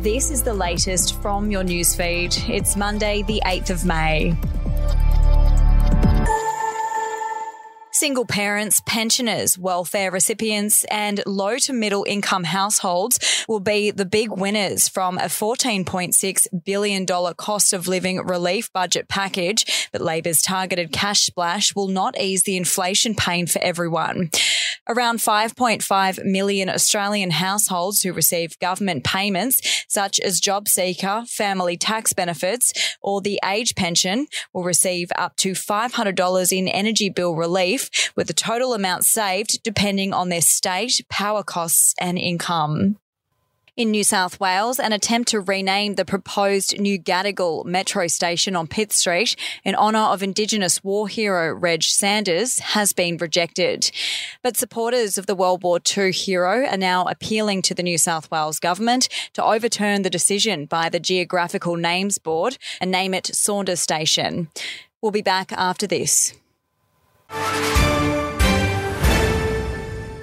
This is the latest from your newsfeed. It's Monday, the 8th of May. Single parents, pensioners, welfare recipients, and low to middle income households will be the big winners from a $14.6 billion cost of living relief budget package. But Labor's targeted cash splash will not ease the inflation pain for everyone. Around 5.5 million Australian households who receive government payments, such as JobSeeker, family tax benefits, or the age pension, will receive up to $500 in energy bill relief with the total amount saved depending on their state, power costs, and income. In New South Wales, an attempt to rename the proposed new Gadigal metro station on Pitt Street in honour of Indigenous war hero Reg Saunders has been rejected. But supporters of the World War II hero are now appealing to the New South Wales government to overturn the decision by the Geographical Names Board and name it Saunders Station. We'll be back after this.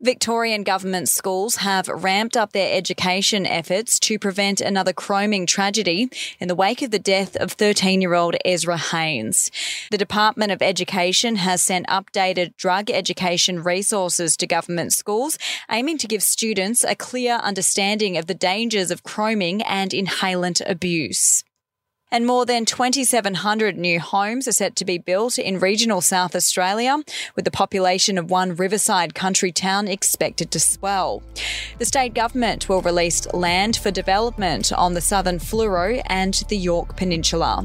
Victorian government schools have ramped up their education efforts to prevent another chroming tragedy in the wake of the death of 13 year old Esra Haynes. The Department of Education has sent updated drug education resources to government schools, aiming to give students a clear understanding of the dangers of chroming and inhalant abuse. And more than 2,700 new homes are set to be built in regional South Australia, with the population of one riverside country town expected to swell. The state government will release land for development on the southern Fleurieu and the Yorke Peninsula.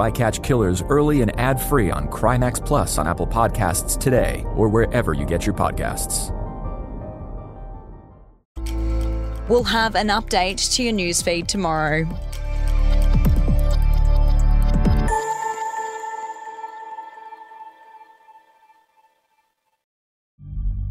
I Catch Killers early and ad free on Crimex Plus on Apple Podcasts today or wherever you get your podcasts. We'll have an update to your newsfeed tomorrow.